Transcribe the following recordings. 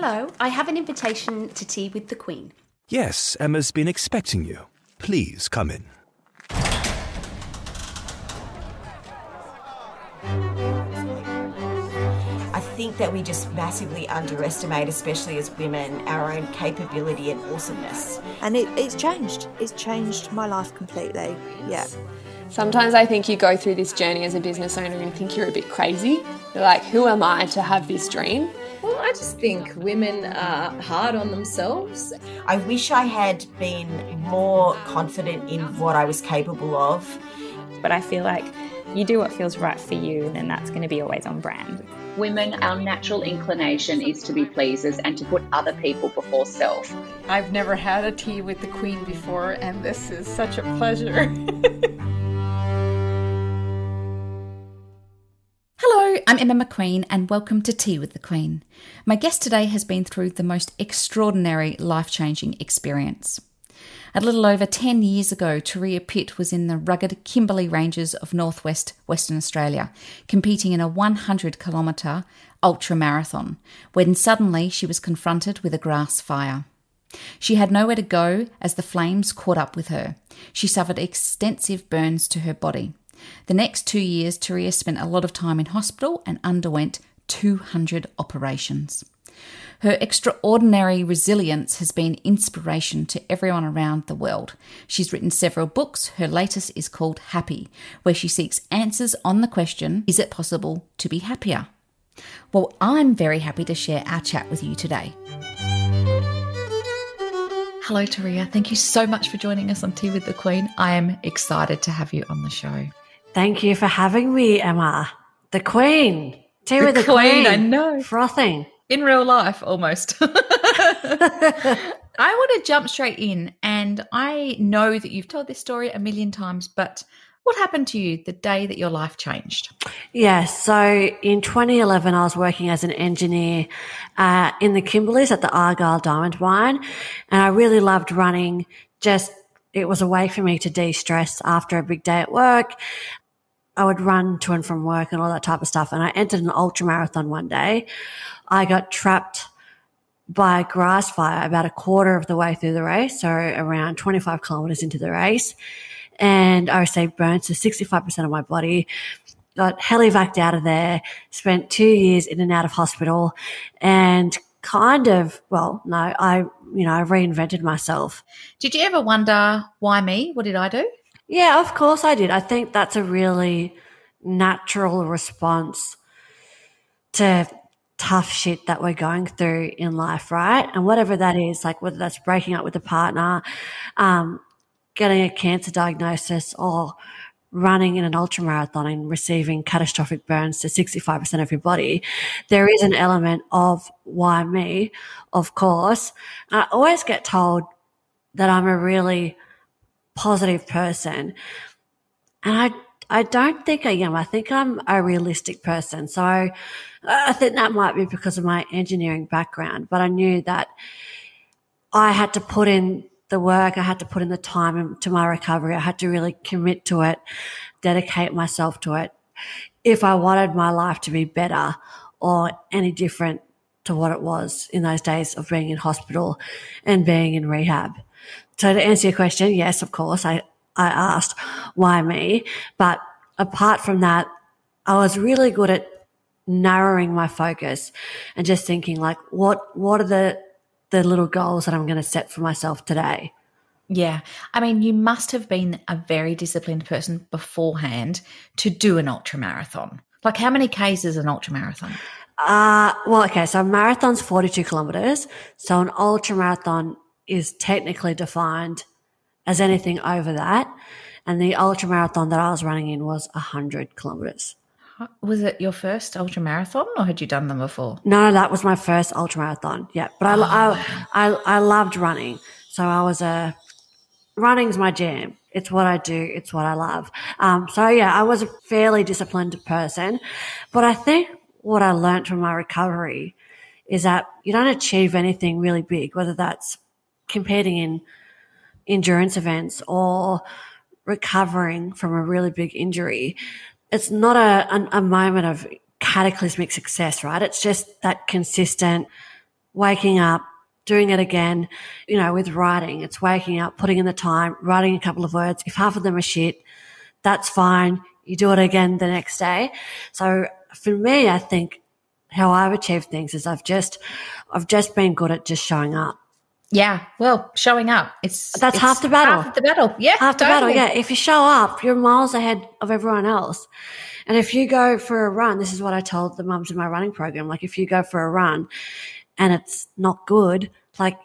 Hello, I have an invitation to tea with the Queen. Yes, Emma's been expecting you. Please come in. I think that we just massively underestimate, especially as women, our own capability and awesomeness. And it, it's changed. It's changed my life completely. Yeah. Sometimes I think you go through this journey as a business owner and think you're a bit crazy. You're like, who am I to have this dream? Well, I just think women are hard on themselves. I wish I had been more confident in what I was capable of. But I feel like you do what feels right for you, then that's going to be always on brand. Women, our natural inclination is to be pleasers and to put other people before self. I've never had a tea with the Queen before, and this is such a pleasure. I'm Emma McQueen, and welcome to Tea with the Queen. My guest today has been through the most extraordinary life changing experience. A little over 10 years ago, Turia Pitt was in the rugged Kimberley Ranges of northwest Western Australia, competing in a 100 kilometre ultra marathon, when suddenly she was confronted with a grass fire. She had nowhere to go as the flames caught up with her. She suffered extensive burns to her body. The next two years, Turia spent a lot of time in hospital and underwent 200 operations. Her extraordinary resilience has been inspiration to everyone around the world. She's written several books. Her latest is called Happy, where she seeks answers on the question Is it possible to be happier? Well, I'm very happy to share our chat with you today. Hello, Turia. Thank you so much for joining us on Tea with the Queen. I am excited to have you on the show. Thank you for having me, Emma. The Queen. Tea The with the Queen, Queen. I know. Frothing. in real life almost. I want to jump straight in, and I know that you've told this story a million times, but what happened to you the day that your life changed? Yes. So in 2011, I was working as an engineer uh, in the Kimberleys at the Argyle Diamond Mine, and I really loved running. Just it was a way for me to de-stress after a big day at work. I would run to and from work and all that type of stuff. And I entered an ultra marathon one day. I got trapped by a grass fire about a quarter of the way through the race, so around 25 kilometers into the race. And I received burns to 65% of my body. Got helivaced out of there, spent two years in and out of hospital and kind of, well, no, I, you know, I reinvented myself. Did you ever wonder why me? What did I do? Yeah, of course I did. I think that's a really natural response to tough shit that we're going through in life, right? And whatever that is, like whether that's breaking up with a partner, um, getting a cancer diagnosis, or running in an ultra marathon and receiving catastrophic burns to 65% of your body, there is an element of why me, of course. I always get told that I'm a really positive person. And I, I don't think I am. I think I'm a realistic person. So uh, I think that might be because of my engineering background, but I knew that I had to put in the work. I had to put in the time to my recovery. I had to really commit to it, dedicate myself to it. If I wanted my life to be better or any different to what it was in those days of being in hospital and being in rehab. So to answer your question, yes, of course, I, I asked why me, but apart from that, I was really good at narrowing my focus and just thinking like, what, what are the, the little goals that I'm going to set for myself today? Yeah. I mean, you must have been a very disciplined person beforehand to do an ultra marathon. Like, how many Ks is an ultra marathon? Uh, well, okay. So a marathon's 42 kilometers. So an ultra marathon is technically defined as anything over that. And the ultra marathon that I was running in was 100 kilometers. Was it your first ultra marathon or had you done them before? No, that was my first ultra marathon. Yeah. But I, Oh, I, I, I loved running. So I was a, running's my jam. It's what I do. It's what I love. Um, so yeah, I was a fairly disciplined person, but I think what I learned from my recovery is that you don't achieve anything really big, whether that's competing in endurance events or recovering from a really big injury. It's not a, a, a moment of cataclysmic success, right? It's just that consistent waking up, doing it again, you know, with writing. It's waking up, putting in the time, writing a couple of words. If half of them are shit, that's fine. You do it again the next day. So for me, I think how I've achieved things is I've just, I've just been good at just showing up. Yeah, well, showing up. It's That's it's half the battle. Half the battle. Yeah, Half the battle, yeah. If you show up, you're miles ahead of everyone else. And if you go for a run, this is what I told the mums in my running program. Like, if you go for a run and it's not good, like,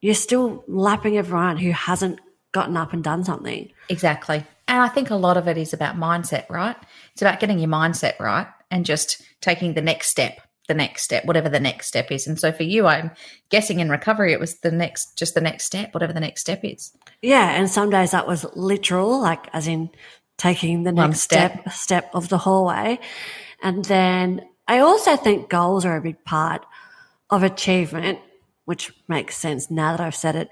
you're still lapping everyone who hasn't gotten up and done something. Exactly. And I think a lot of it is about mindset, right? It's about getting your mindset right and just taking the next step, the next step, whatever the next step is. And so for you, I'm guessing in recovery, it was the next, just the next step, whatever the next step is. Yeah. And some days that was literal, like, as in taking the One next step. step, step of the hallway. And then I also think goals are a big part of achievement, which makes sense now that I've said it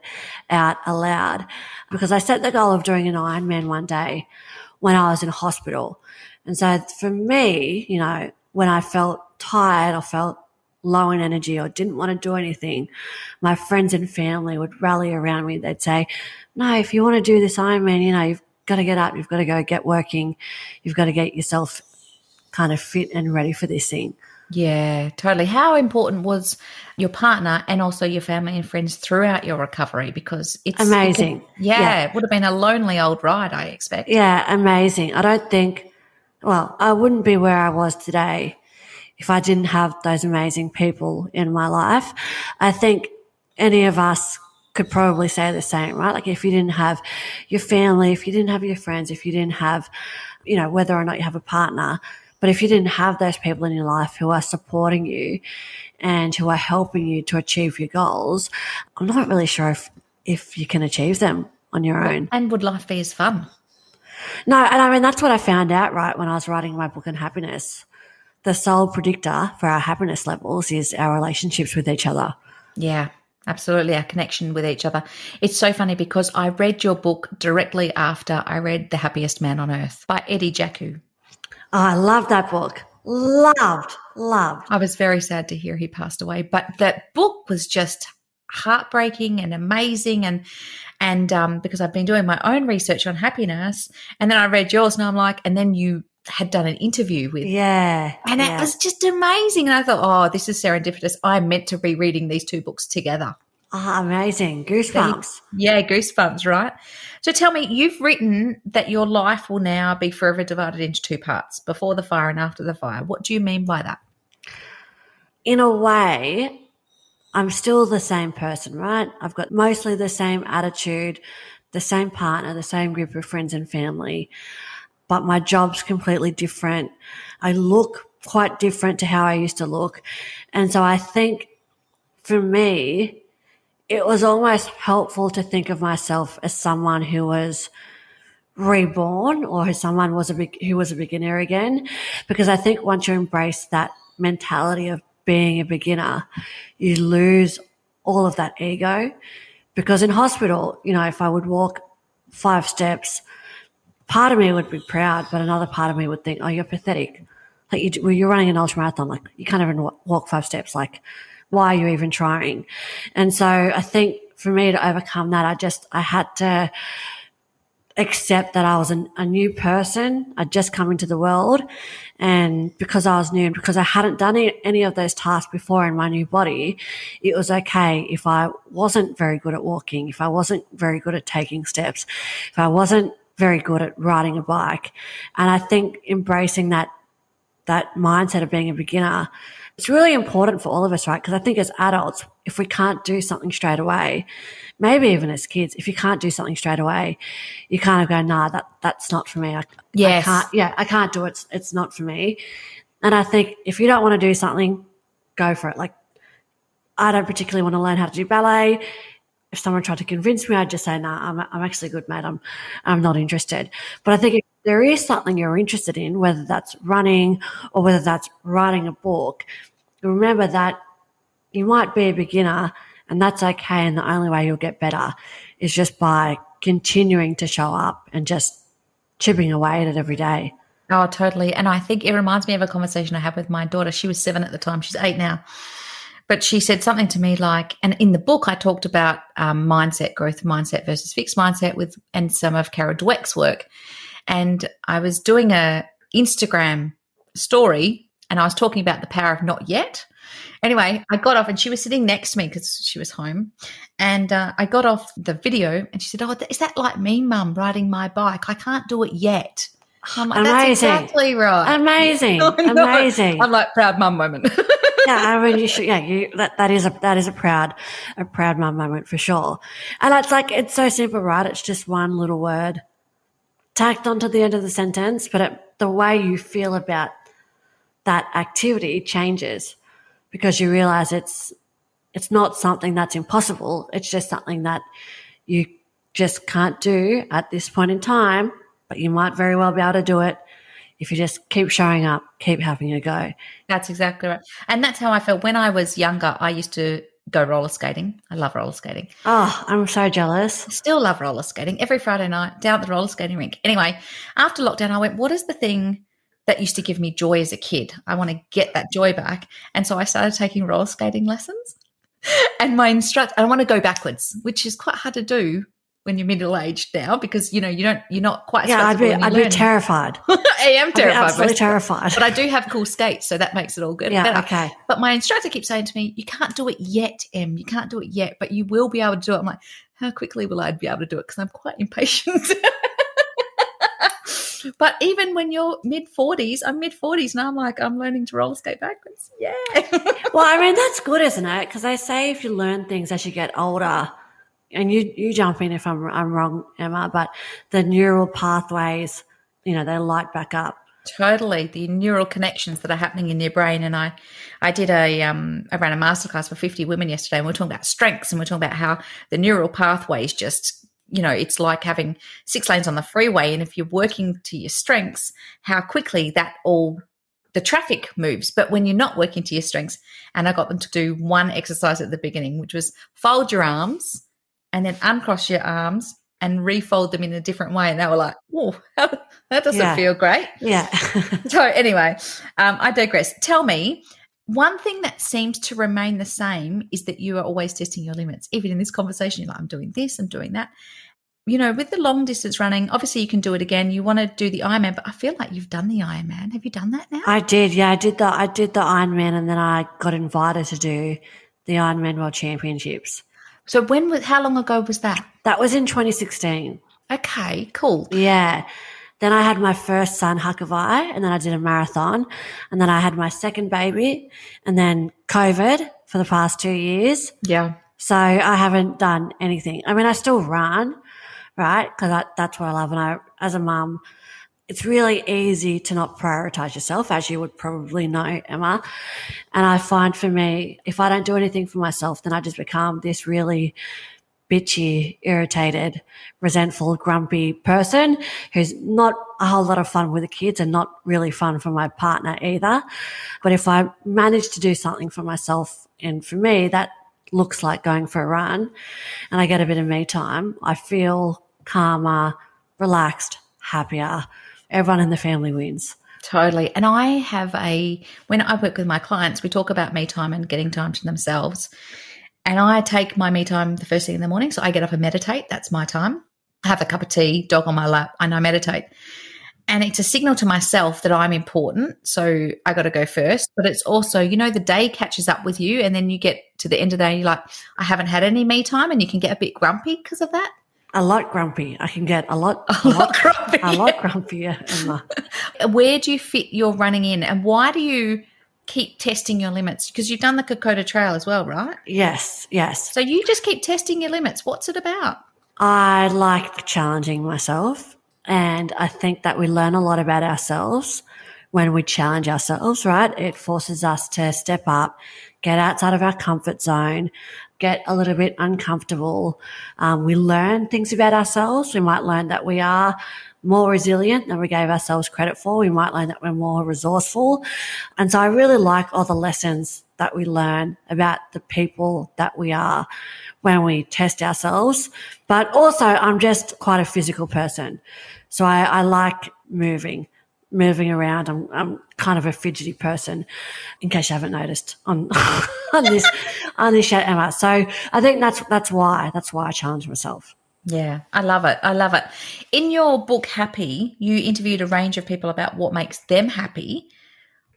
out aloud, because I set the goal of doing an Ironman one day when I was in hospital. And so for me, you know, when I felt tired or felt low in energy or didn't want to do anything, my friends and family would rally around me. They'd say, no, if you want to do this Ironman, you know, you've got to get up, you've got to go get working, you've got to get yourself kind of fit and ready for this thing. Yeah, totally. How important was your partner and also your family and friends throughout your recovery? Because it's it Amazing. could- yeah, Yeah. it would have been a lonely old ride, I expect. Yeah, amazing. I don't think, well, I wouldn't be where I was today if I didn't have those amazing people in my life. I think any of us could probably say the same, right? Like if you didn't have your family, if you didn't have your friends, if you didn't have, you know, whether or not you have a partner, but if you didn't have those people in your life who are supporting you and who are helping you to achieve your goals, I'm not really sure if, if you can achieve them on your own. And would life be as fun? No, and I mean, that's what I found out, right, when I was writing my book on happiness. The sole predictor for our happiness levels is our relationships with each other. Yeah, absolutely. Our connection with each other. It's so funny because I read your book directly after I read The Happiest Man on Earth by Eddie Jaku. Oh, I love that book. Loved, loved. I was very sad to hear he passed away, but that book was just heartbreaking and amazing and and um because I've been doing my own research on happiness and then I read yours and I'm like and then you had done an interview with Yeah. and yeah. it was just amazing and I thought oh this is serendipitous I'm meant to be reading these two books together Oh, amazing. Goosebumps. yeah goosebumps right so tell me you've written that your life will now be forever divided into two parts before the fire and after the fire what do you mean by that In a way, I'm still the same person, right? I've got mostly the same attitude, the same partner, the same group of friends and family, but my job's completely different. I look quite different to how I used to look. And so I think for me, it was almost helpful to think of myself as someone who was reborn or someone was a who was a beginner again. Because I think once you embrace that mentality of being a beginner, you lose all of that ego. Because in hospital, you know, if I would walk five steps, part of me would be proud, but another part of me would think, oh, you're pathetic. Like you, well, you're running an ultra marathon, like you can't even walk five steps. Like, why are you even trying? And so I think for me to overcome that, I just, I had to accept that I was an, a new person. I'd just come into the world. And because I was new and because I hadn't done any, any of those tasks before in my new body, it was okay if I wasn't very good at walking, if I wasn't very good at taking steps, if I wasn't very good at riding a bike. And I think embracing that, that mindset of being a beginner, it's really important for all of us, right? Because I think as adults, if we can't do something straight away, maybe even as kids, if you can't do something straight away, you kind of go, nah, that, that's not for me. I, I can't, yeah, I can't do it. It's, it's not for me. And I think if you don't want to do something, go for it. Like, I don't particularly want to learn how to do ballet. If someone tried to convince me, I'd just say, nah, I'm, I'm actually good, mate. I'm, I'm not interested. But I think if there is something you're interested in, whether that's running or whether that's writing a book, remember that you might be a beginner and that's okay. And the only way you'll get better is just by continuing to show up and just chipping away at it every day. Oh, totally. And I think it reminds me of a conversation I had with my daughter. She was seven at the time. She's eight now. But she said something to me like, and in the book, I talked about um, mindset, growth mindset versus fixed mindset with, and some of Carol Dweck's work. And I was doing a Instagram story and I was talking about the power of not yet. Anyway, I got off and she was sitting next to me because she was home. And uh, I got off the video and she said, Oh, is that like me, mum, riding my bike? I can't do it yet. I'm like, That's exactly right. Amazing. Amazing. I'm like, proud mum moment. yeah, I mean, you should, yeah, you, that, that is a, that is a proud, a proud mum moment for sure. And it's like, it's so simple, right? It's just one little word tacked onto the end of the sentence, but it, the way you feel about that activity changes because you realize it's, it's not something that's impossible. It's just something that you just can't do at this point in time, but you might very well be able to do it if you just keep showing up, keep having a go. That's exactly right. And that's how I felt when I was younger. I used to go roller skating. I love roller skating. Oh, I'm so jealous. Still love roller skating every Friday night down at the roller skating rink. Anyway, after lockdown, I went, what is the thing that used to give me joy as a kid? I want to get that joy back. And so I started taking roller skating lessons. And my instructor, I want to go backwards, which is quite hard to do when you're middle aged now because you know you don't you're not quite yeah I'd be I'd be terrified. I am terrified absolutely terrified. but I do have cool skates so that makes it all good yeah better. okay. But my instructor keeps saying to me you can't do it yet Em. You can't do it yet but you will be able to do it. I'm like how quickly will I be able to do it? Because I'm quite impatient. But even when you're mid 40s I'm mid 40s now I'm like I'm learning to roller skate backwards. Yeah. Well I mean that's good isn't it? Because they say if you learn things as you get older and you you jump in if I'm I'm wrong, Emma, but the neural pathways, you know, they light back up. Totally, the neural connections that are happening in your brain. And I, I did a, um, I ran a masterclass for 50 women yesterday, and we are talking about strengths, and we are talking about how the neural pathways just, you know, it's like having six lanes on the freeway, and if you're working to your strengths, how quickly that all the traffic moves. But when you're not working to your strengths, and I got them to do one exercise at the beginning, which was fold your arms and then uncross your arms and refold them in a different way. And they were like, oh, that doesn't yeah. feel great. Yeah. so, anyway, um, I digress. Tell me, one thing that seems to remain the same is that you are always testing your limits. Even in this conversation, you're like, I'm doing this, I'm doing that. You know, with the long distance running, obviously you can do it again. You want to do the Ironman, but I feel like you've done the Ironman. Have you done that now? I did. Yeah, I did the I did the Ironman, and then I got invited to do the Ironman World Championships. So when was how long ago was that? That was in 2016. Okay, cool. Yeah. Then I had my first son, Hakavai, and then I did a marathon. And then I had my second baby, and then COVID for the past two years. Yeah. So I haven't done anything. I mean, I still run, right? Because that's what I love. And I, as a mum, it's really easy to not prioritize yourself, as you would probably know, Emma. And I find for me, if I don't do anything for myself, then I just become this really bitchy, irritated, resentful, grumpy person who's not a whole lot of fun with the kids and not really fun for my partner either. But if I manage to do something for myself and for me, that looks like going for a run and I get a bit of me time, I feel calmer, relaxed, happier everyone in the family wins. Totally. And I have a, when I work with my clients, we talk about me time and getting time to themselves. And I take my me time the first thing in the morning. So I get up and meditate. That's my time. I have a cup of tea, dog on my lap, and I meditate. And it's a signal to myself that I'm important. So I got to go first. But it's also, you know, the day catches up with you. And then you get to the end of the day, you're like, I haven't had any me time. And you can get a bit grumpy because of that a lot grumpy. I can get a lot, a, a lot, lot grumpy. A lot grumpier. Where do you fit your running in, and why do you keep testing your limits? Because you've done the Kokoda Trail as well, right? Yes, yes. So you just keep testing your limits. What's it about? I like challenging myself, and I think that we learn a lot about ourselves when we challenge ourselves. Right? It forces us to step up, get outside of our comfort zone, get a little bit uncomfortable. Um, we learn things about ourselves. We might learn that we are more resilient than we gave ourselves credit for. We might learn that we're more resourceful. And so I really like all the lessons that we learn about the people that we are when we test ourselves. But also I'm just quite a physical person. So I, I like moving. Moving around. I'm, I'm kind of a fidgety person, in case you haven't noticed on on this on this show, Emma. So I think that's that's why that's why I challenge myself. Yeah, I love it. I love it. In your book, Happy, you interviewed a range of people about what makes them happy.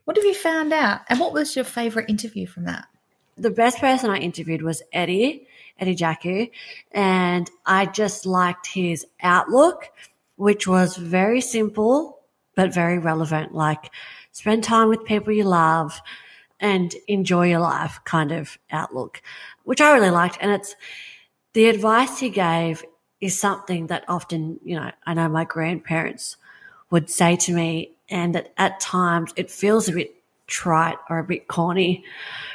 What have you found out? And what was your favorite interview from that? The best person I interviewed was Eddie, Eddie Jaku, and I just liked his outlook, which was very simple but very relevant. Like, spend time with people you love and enjoy your life kind of outlook, which I really liked. And it's the advice he gave is something that often, you know, I know my grandparents would say to me, and that at times it feels a bit trite or a bit corny,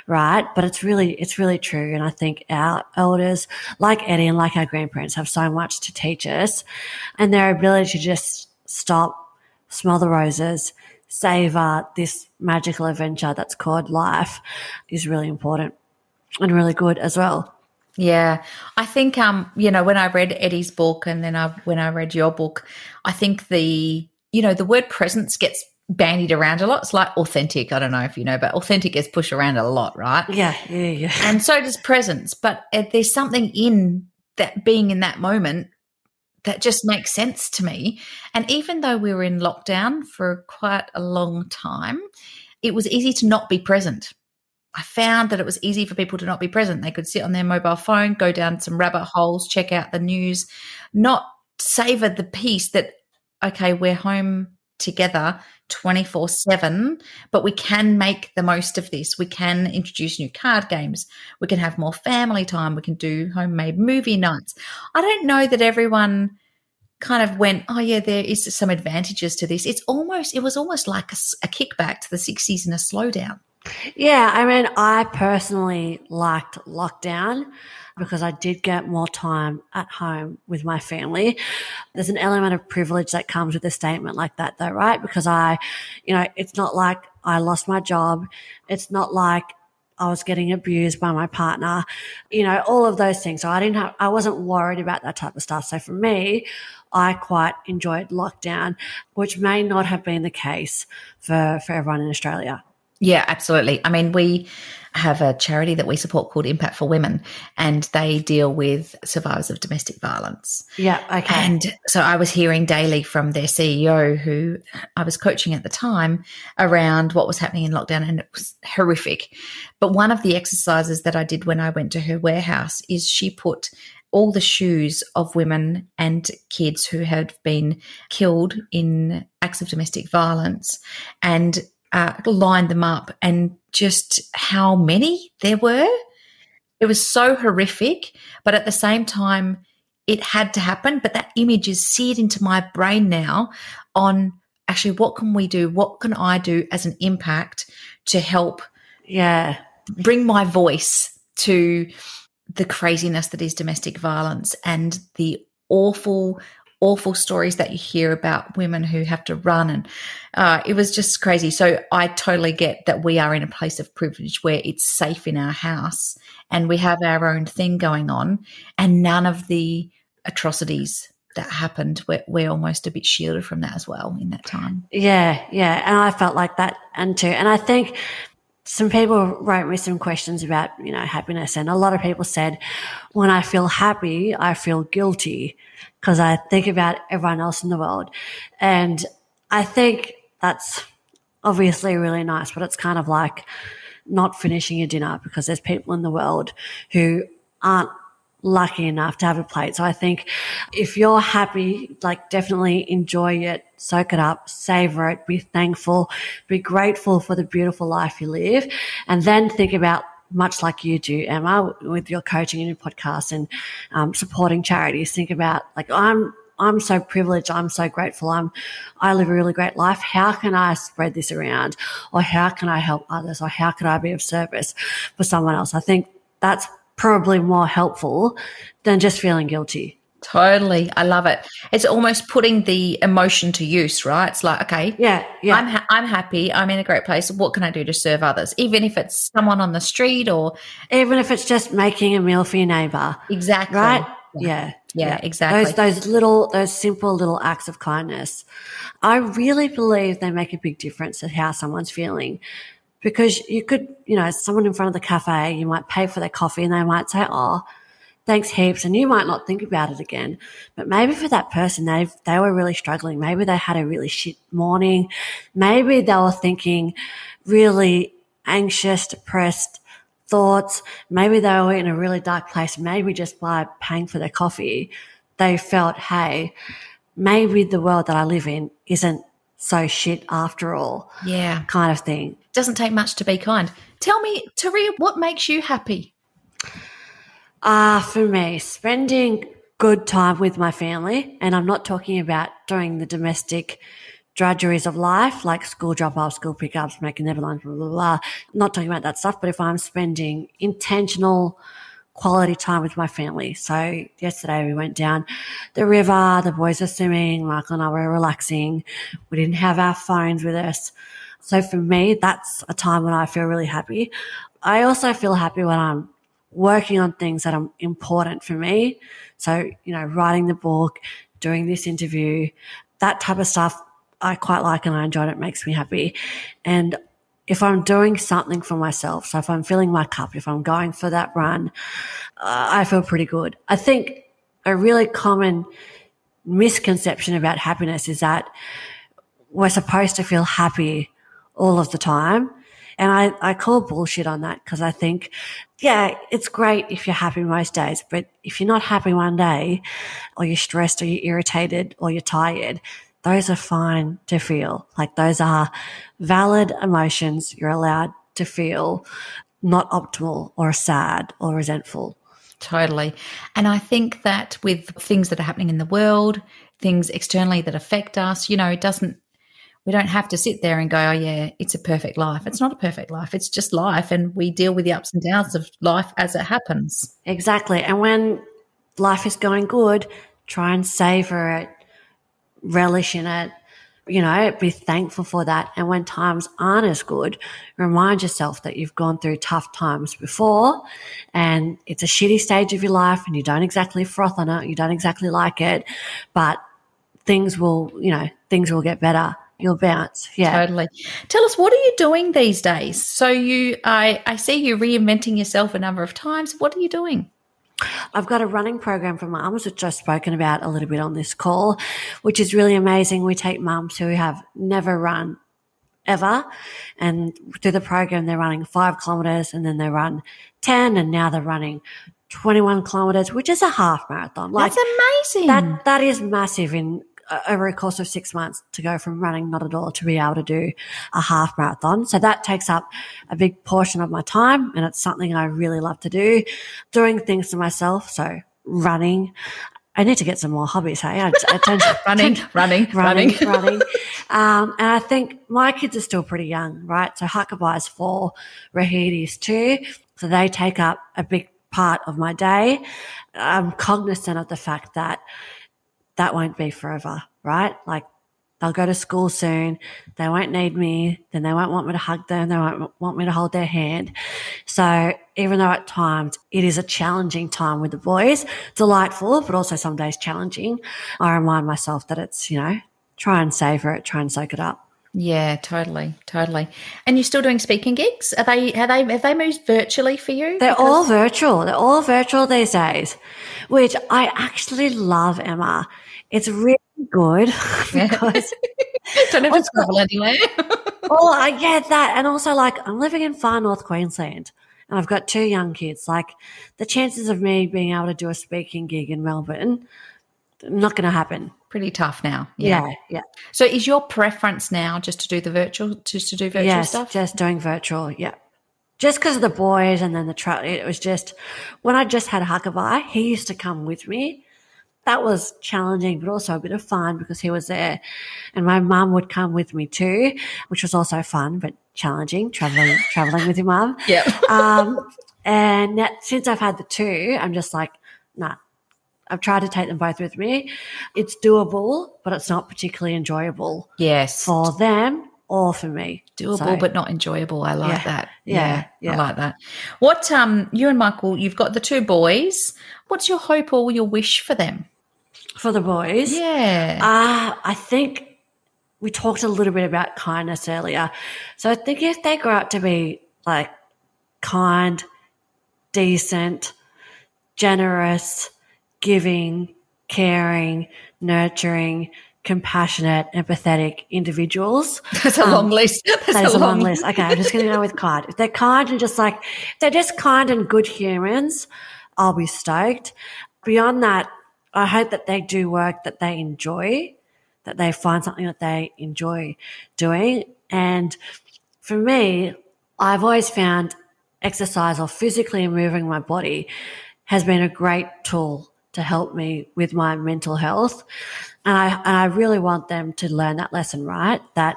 right? But it's really, it's really true. And I think our elders, like Eddie and like our grandparents, have so much to teach us, and their ability to just stop, smell the roses, savor this magical adventure that's called life is really important and really good as well. Yeah, I think um, you know, when I read Eddie's book and then I when I read your book, I think the you know the word presence gets bandied around a lot. It's like authentic. I don't know if you know, but authentic gets pushed around a lot, right? Yeah, yeah, yeah. And so does presence. But uh, there's something in that being in that moment that just makes sense to me. And even though we were in lockdown for quite a long time, it was easy to not be present. I found that it was easy for people to not be present. They could sit on their mobile phone, go down some rabbit holes, check out the news, not savor the peace that, okay, we're home together 24 7, but we can make the most of this. We can introduce new card games. We can have more family time. We can do homemade movie nights. I don't know that everyone kind of went, oh, yeah, there is some advantages to this. It's almost, it was almost like a, a kickback to the 60s and a slowdown. Yeah, I mean, I personally liked lockdown because I did get more time at home with my family. There's an element of privilege that comes with a statement like that, though, right? Because I, you know, it's not like I lost my job. It's not like I was getting abused by my partner, you know, all of those things. So I didn't have, I wasn't worried about that type of stuff. So for me, I quite enjoyed lockdown, which may not have been the case for, for everyone in Australia. Yeah, absolutely. I mean, we have a charity that we support called Impact for Women, and they deal with survivors of domestic violence. Yeah, okay. And so I was hearing daily from their CEO, who I was coaching at the time, around what was happening in lockdown, and it was horrific. But one of the exercises that I did when I went to her warehouse is she put all the shoes of women and kids who had been killed in acts of domestic violence and uh, lined them up and just how many there were. It was so horrific, but at the same time, it had to happen. But that image is seared into my brain now on actually what can we do? What can I do as an impact to help? Yeah. Bring my voice to the craziness that is domestic violence and the awful awful stories that you hear about women who have to run and uh, it was just crazy. So i totally get that we are in a place of privilege where it's safe in our house and we have our own thing going on and none of the atrocities that happened we're, we're almost a bit shielded from that as well in that time. Yeah yeah. And i felt like that and too. And i think some people wrote me some questions about, you know, happiness. And a lot of people said, when I feel happy, I feel guilty because I think about everyone else in the world. And I think that's obviously really nice, but it's kind of like not finishing your dinner because there's people in the world who aren't lucky enough to have a plate. So I think if you're happy, like definitely enjoy it, soak it up, savor it, be thankful, be grateful for the beautiful life you live, and then think about much like you do, Emma, with your coaching and your podcast and um, supporting charities. Think about like I'm I'm so privileged. I'm so grateful. I'm, I live a really great life. How can I spread this around? Or how can I help others? Or how can I be of service for someone else? I think that's probably more helpful than just feeling guilty. Totally. I love it. It's almost putting the emotion to use, right? It's like, okay, yeah, yeah. I'm, ha- I'm happy. I'm in a great place. What can I do to serve others? Even if it's someone on the street or even if it's just making a meal for your neighbor. Exactly. Right? Yeah. Yeah, exactly. Those those little those simple little acts of kindness. I really believe they make a big difference at how someone's feeling. Because you could, you know, someone in front of the cafe, you might pay for their coffee and they might say, Oh, thanks heaps. And you might not think about it again. But maybe for that person, they they were really struggling. Maybe they had a really shit morning. Maybe they were thinking really anxious, depressed thoughts. Maybe they were in a really dark place. Maybe just by paying for their coffee, they felt, hey, maybe the world that I live in isn't so shit after all. Yeah. Kind of thing. Doesn't take much to be kind. Tell me, Turia, what makes you happy? Ah, uh, for me, spending good time with my family, and I'm not talking about doing the domestic drudgeries of life, like school drop offs, school pickups, making their lunch, blah, blah, blah. not talking about that stuff, but if I'm spending intentional quality time with my family. So yesterday we went down the river, the boys are swimming, Michael and I were relaxing. We didn't have our phones with us. So for me, that's a time when I feel really happy. I also feel happy when I'm working on things that are important for me. So, you know, writing the book, doing this interview, that type of stuff I quite like and I enjoy it. It makes me happy. And if I'm doing something for myself, so if I'm filling my cup, if I'm going for that run, uh, I feel pretty good. I think a really common misconception about happiness is that we're supposed to feel happy all of the time. And I, I call bullshit on that because I think, yeah, it's great if you're happy most days, but if you're not happy one day or you're stressed or you're irritated or you're tired, those are fine to feel. Like those are valid emotions you're allowed to feel, not optimal or sad or resentful. Totally. And I think that with things that are happening in the world, things externally that affect us, you know, it doesn't, we don't have to sit there and go, oh, yeah, it's a perfect life. It's not a perfect life. It's just life. And we deal with the ups and downs of life as it happens. Exactly. And when life is going good, try and savor it, relish in it, you know, be thankful for that. And when times aren't as good, remind yourself that you've gone through tough times before and it's a shitty stage of your life and you don't exactly froth on it. You don't exactly like it, but things will, you know, things will get better. You'll bounce. Yeah. Totally. Tell us, what are you doing these days? So you, I, I see you reinventing yourself a number of times. What are you doing? I've got a running program for mums, which I've spoken about a little bit on this call, which is really amazing. We take mums who have never run ever. And through the program, they're running five kilometers and then they run 10 and now they're running 21 kilometers, which is a half marathon. Like, That's amazing. That, that is massive in over a course of six months to go from running not at all to be able to do a half marathon. So that takes up a big portion of my time and it's something I really love to do. Doing things to myself. So running. I need to get some more hobbies. Hey, I, I tend to, running, tend, running, running, running, running. Um, and I think my kids are still pretty young, right? So Hakavai is four, Rahiti's two. So they take up a big part of my day. I'm cognizant of the fact that that won't be forever, right? Like they'll go to school soon. They won't need me. Then they won't want me to hug them. They won't want me to hold their hand. So even though at times it is a challenging time with the boys, delightful, but also some days challenging, I remind myself that it's, you know, try and savor it, try and soak it up. Yeah, totally, totally. And you're still doing speaking gigs? Are they have they have they moved virtually for you? They're because- all virtual. They're all virtual these days, which I actually love, Emma. It's really good because don't have to travel anywhere. well, I get that, and also like I'm living in far north Queensland, and I've got two young kids. Like the chances of me being able to do a speaking gig in Melbourne, not going to happen. Pretty tough now. Yeah. yeah, yeah. So, is your preference now just to do the virtual, just to do virtual yes, stuff? just doing virtual. Yeah just because of the boys and then the truck, it was just when I just had Hakavai, he used to come with me that was challenging, but also a bit of fun because he was there. And my mum would come with me too, which was also fun, but challenging, traveling, traveling with your mum. Yeah. um, and that, since I've had the two, I'm just like, nah, I've tried to take them both with me. It's doable, but it's not particularly enjoyable. Yes. For them or for me. Doable So- but not enjoyable. I like Yeah. that. Yeah, Yeah, I like that. What um you and Michael, you've got the two boys. What's your hope or your wish for them? For the boys? Yeah. Uh, I think we talked a little bit about kindness earlier. So I think if they grow up to be like kind, decent, generous, giving, caring, nurturing, compassionate, empathetic individuals. That's a long list. That's That is a a long long- list. Okay, I'm just going to go with kind. If they're kind and just like, they're just kind and good humans, I'll be stoked. Beyond that, I hope that they do work that they enjoy, that they find something that they enjoy doing. And for me, I've always found exercise or physically moving my body has been a great tool to help me with my mental health. And I, and I really want them to learn that lesson, right? That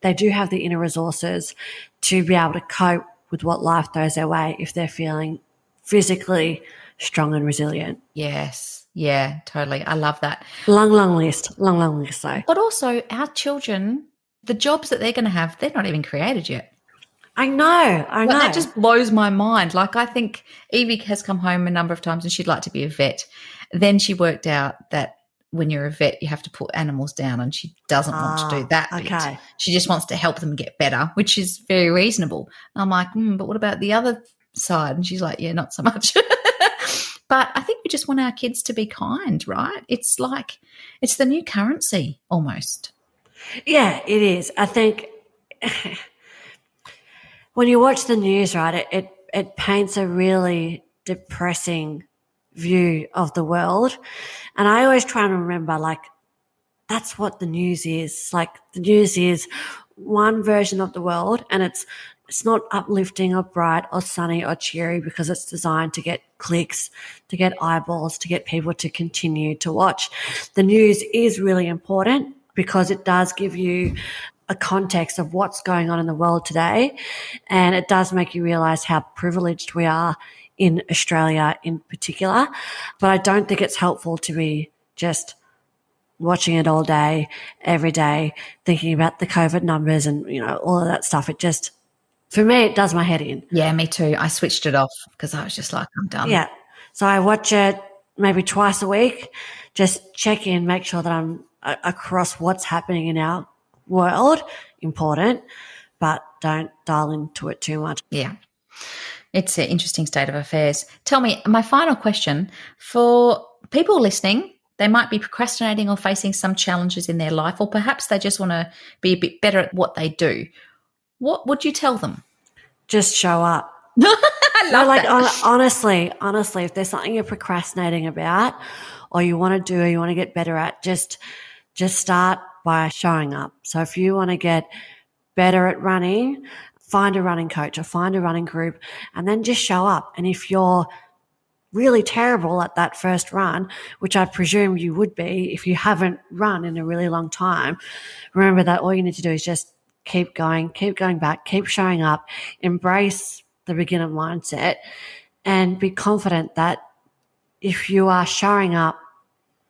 they do have the inner resources to be able to cope with what life throws their way if they're feeling physically strong and resilient. Yes. Yeah, totally. I love that. Long, long list. Long, long list, though. But also our children, the jobs that they're going to have, they're not even created yet. I know. I Like, know. that just blows my mind. Like I think Evie has come home a number of times and she'd like to be a vet. Then she worked out that when you're a vet, you have to put animals down, and she doesn't want to do Ah, that. bit. okay. She just wants to help them get better, which is very reasonable. And I'm like, mm, but what about the other side? And she's like, yeah, not so much. but I think we just want our kids to be kind, right? It's like it's the new currency almost. Yeah, it is. I think when you watch the news, right, it, it, it paints a really depressing view of the world. And I always try and remember, like, that's what the news is. Like, the news is one version of the world and it's, it's not uplifting or bright or sunny or cheery because it's designed to get clicks, to get eyeballs, to get people to continue to watch. The news is really important because it does give you a context of what's going on in the world today. And it does make you realize how privileged we are in Australia in particular. But I don't think it's helpful to be just watching it all day, every day, thinking about the COVID numbers and, you know, all of that stuff. It just, for me, it does my head in. Yeah, me too. I switched it off because I was just like, I'm done. Yeah. So I watch it maybe twice a week, just check in, make sure that I'm a- across what's happening in our world. Important, but don't dial into it too much. Yeah. It's an interesting state of affairs. Tell me, my final question for people listening, they might be procrastinating or facing some challenges in their life, or perhaps they just want to be a bit better at what they do. What would you tell them? Just show up. I No, like honestly, honestly, if there's something you're procrastinating about or you want to do or you want to get better at, just just start by showing up. So if you want to get better at running, find a running coach or find a running group and then just show up. And if you're really terrible at that first run, which I presume you would be if you haven't run in a really long time, remember that all you need to do is just keep going, keep going back, keep showing up, embrace the beginner mindset, and be confident that if you are showing up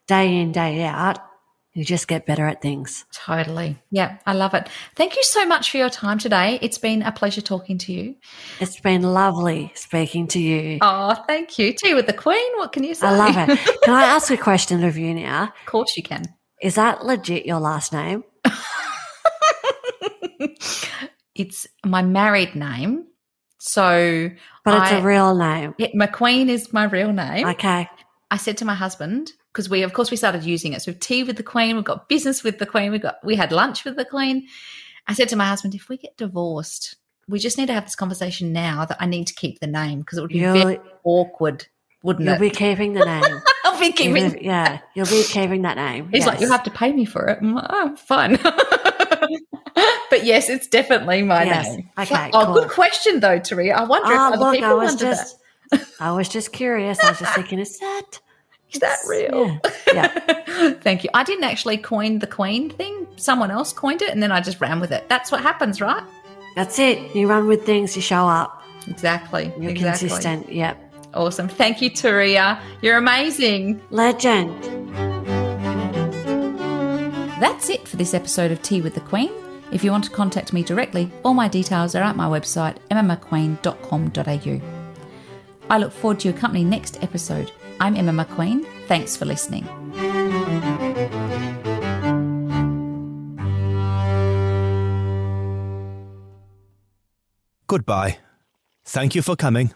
day in, day out, you just get better at things. Totally. Yeah, I love it. Thank you so much for your time today. It's been a pleasure talking to you. It's been lovely speaking to you. Oh, thank you. Tea with the Queen. What can you say? I love it. Can I ask a question of you now? Of course you can. Is that legit your last name? It's my married name. So But it's a a real name. Yeah, McQueen is my real name. Okay. I said to my husband because we, of course, we started using it. So we've tea with the Queen, we've got business with the Queen, we got we had lunch with the Queen. I said to my husband, if we get divorced, we just need to have this conversation now that I need to keep the name because it would be You'll- very awkward, wouldn't You'll it? be keeping the name. I'll be keeping. Yeah, you'll be keeping that name. He's like, you'll have to pay me for it. I'm like, oh, fine. but yes, it's definitely my Yes. name. Okay, Oh, cool. good question though, Tari. I wonder if Oh, other look, people I was wonder just, I was just curious. I was just thinking, is that, that. Is that real? yeah. Thank you. I didn't actually coin the queen thing. Someone else coined it and then I just ran with it. That's what happens, right? That's it. You run with things, you show up. Exactly. You're exactly. consistent. Yep. Awesome. Thank you, Turia. You're amazing. Legend. That's it for this episode of Tea with the Queen. If you want to contact me directly, all my details are at my website, emmamcqueen.com.au. I look forward to your company next episode. I'm Emma McQueen. Thanks for listening. Goodbye. Thank you for coming.